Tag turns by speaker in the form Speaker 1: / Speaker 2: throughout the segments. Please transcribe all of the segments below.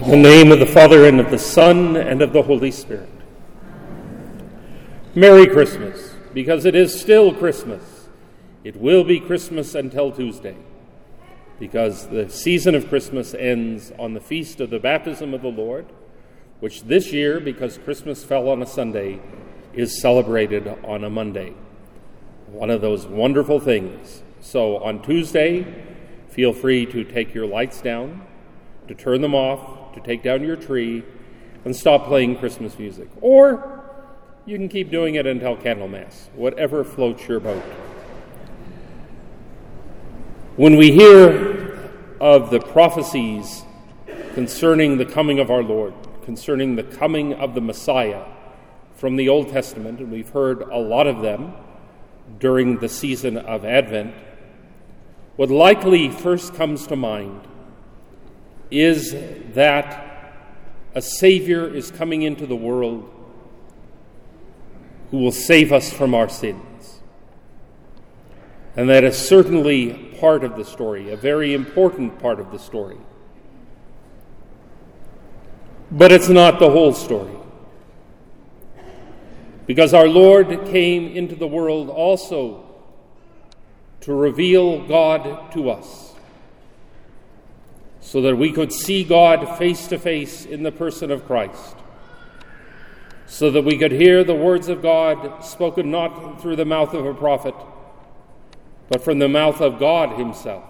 Speaker 1: In the name of the Father, and of the Son, and of the Holy Spirit. Merry Christmas, because it is still Christmas. It will be Christmas until Tuesday, because the season of Christmas ends on the feast of the baptism of the Lord, which this year, because Christmas fell on a Sunday, is celebrated on a Monday. One of those wonderful things. So on Tuesday, feel free to take your lights down, to turn them off, to take down your tree and stop playing Christmas music. Or you can keep doing it until Candlemas, whatever floats your boat. When we hear of the prophecies concerning the coming of our Lord, concerning the coming of the Messiah from the Old Testament, and we've heard a lot of them during the season of Advent, what likely first comes to mind is that a Savior is coming into the world who will save us from our sins. And that is certainly part of the story, a very important part of the story. But it's not the whole story. Because our Lord came into the world also to reveal God to us so that we could see God face to face in the person of Christ, so that we could hear the words of God spoken not through the mouth of a prophet, but from the mouth of God Himself.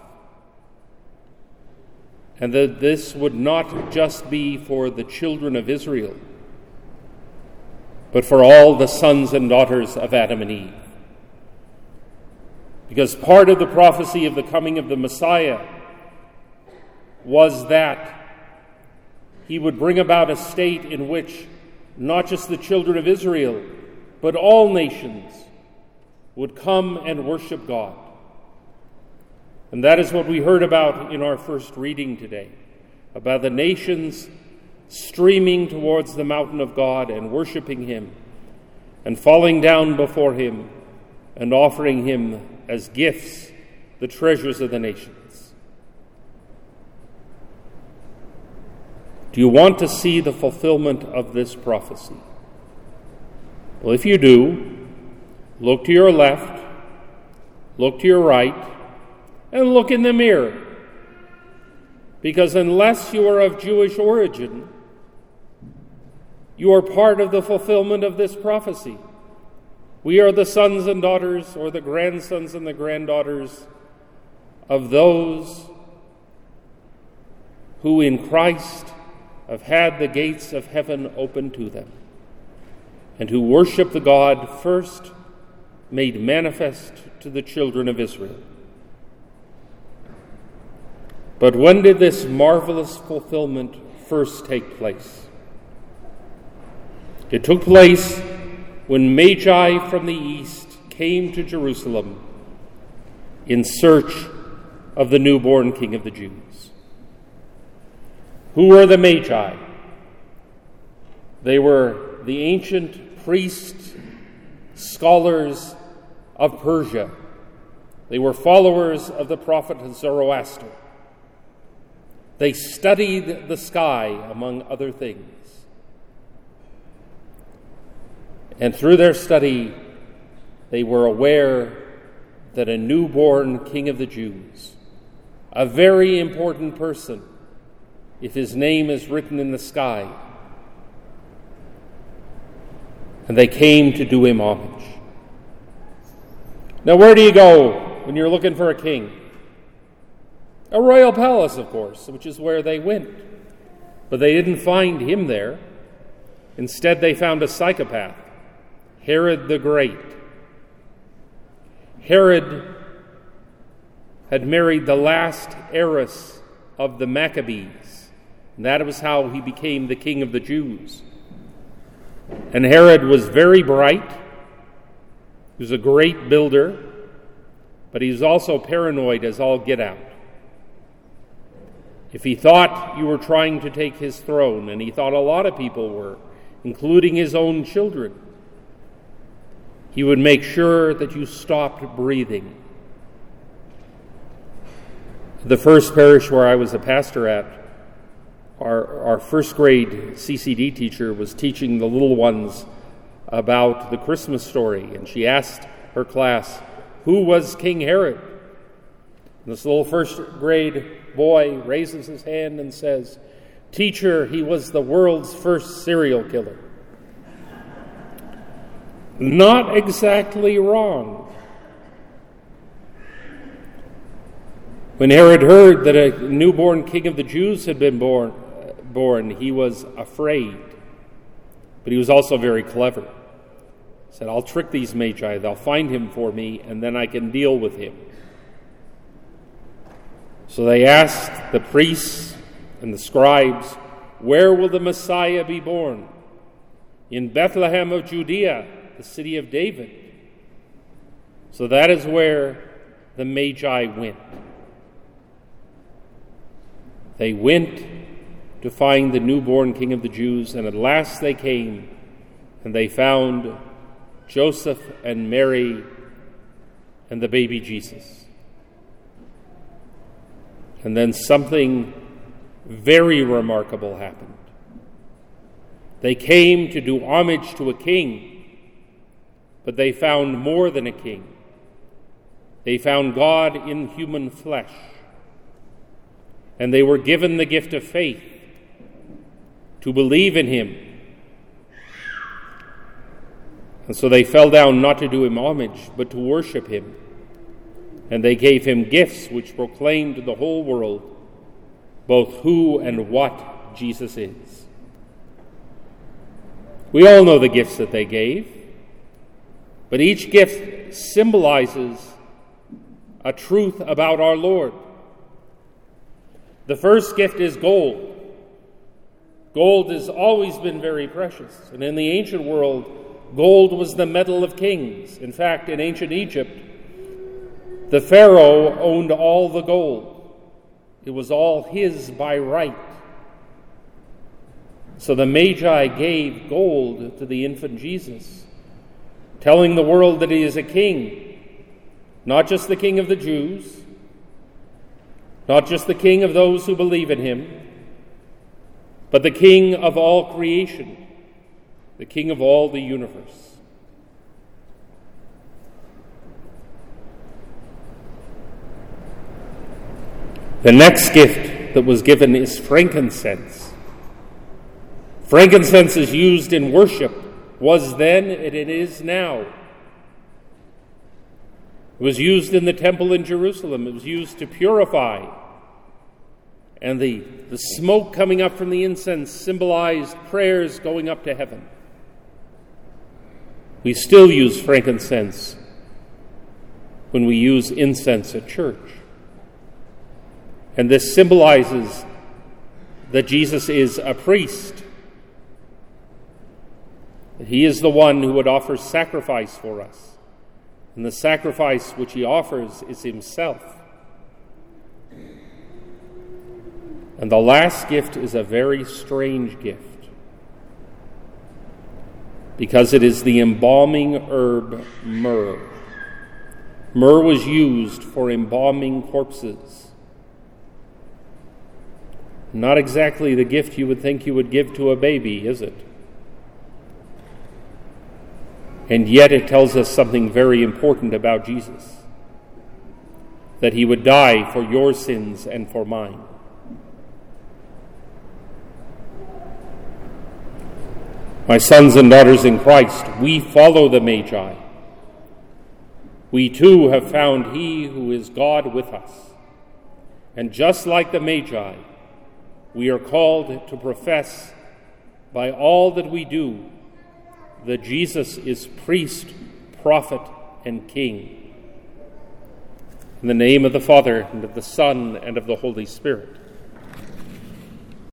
Speaker 1: And that this would not just be for the children of Israel, but for all the sons and daughters of Adam and Eve. Because part of the prophecy of the coming of the Messiah was that he would bring about a state in which not just the children of Israel, but all nations would come and worship God. And that is what we heard about in our first reading today about the nations streaming towards the mountain of God and worshiping Him and falling down before Him and offering Him as gifts the treasures of the nations. Do you want to see the fulfillment of this prophecy? Well, if you do, look to your left, look to your right, and look in the mirror. Because unless you are of Jewish origin, you are part of the fulfillment of this prophecy. We are the sons and daughters, or the grandsons and the granddaughters of those who in Christ have had the gates of heaven open to them, and who worship the God first made manifest to the children of Israel. But when did this marvelous fulfillment first take place? It took place when Magi from the east came to Jerusalem in search of the newborn King of the Jews. Who were the Magi? They were the ancient priests, scholars of Persia. They were followers of the prophet Zoroaster. They studied the sky, among other things. And through their study, they were aware that a newborn king of the Jews, a very important person, if his name is written in the sky. And they came to do him homage. Now, where do you go when you're looking for a king? A royal palace, of course, which is where they went. But they didn't find him there. Instead, they found a psychopath, Herod the Great. Herod had married the last heiress of the Maccabees. And that was how he became the king of the Jews. And Herod was very bright. He was a great builder, but he was also paranoid as all get out. If he thought you were trying to take his throne, and he thought a lot of people were, including his own children, he would make sure that you stopped breathing. The first parish where I was a pastor at, our, our first grade CCD teacher was teaching the little ones about the Christmas story, and she asked her class, Who was King Herod? And this little first grade boy raises his hand and says, Teacher, he was the world's first serial killer. Not exactly wrong. When Herod heard that a newborn king of the Jews had been born, born he was afraid. But he was also very clever. He said, I'll trick these magi, they'll find him for me, and then I can deal with him. So they asked the priests and the scribes, Where will the Messiah be born? In Bethlehem of Judea, the city of David. So that is where the Magi went. They went to find the newborn King of the Jews, and at last they came and they found Joseph and Mary and the baby Jesus. And then something very remarkable happened. They came to do homage to a king, but they found more than a king. They found God in human flesh and they were given the gift of faith to believe in him. And so they fell down not to do him homage, but to worship him. And they gave him gifts which proclaimed to the whole world both who and what Jesus is. We all know the gifts that they gave, but each gift symbolizes a truth about our Lord. The first gift is gold. Gold has always been very precious, and in the ancient world, gold was the metal of kings. In fact, in ancient Egypt, the Pharaoh owned all the gold, it was all his by right. So the Magi gave gold to the infant Jesus, telling the world that he is a king, not just the king of the Jews not just the king of those who believe in him, but the king of all creation, the king of all the universe. The next gift that was given is frankincense. Frankincense is used in worship, was then and it is now. It was used in the temple in Jerusalem. It was used to purify. And the, the smoke coming up from the incense symbolized prayers going up to heaven. We still use frankincense when we use incense at church. And this symbolizes that Jesus is a priest. That he is the one who would offer sacrifice for us. And the sacrifice which he offers is himself. And the last gift is a very strange gift because it is the embalming herb myrrh. Myrrh was used for embalming corpses. Not exactly the gift you would think you would give to a baby, is it? And yet it tells us something very important about Jesus that he would die for your sins and for mine. My sons and daughters in Christ, we follow the Magi. We too have found He who is God with us. And just like the Magi, we are called to profess by all that we do that Jesus is priest, prophet, and king. In the name of the Father, and of the Son, and of the Holy Spirit.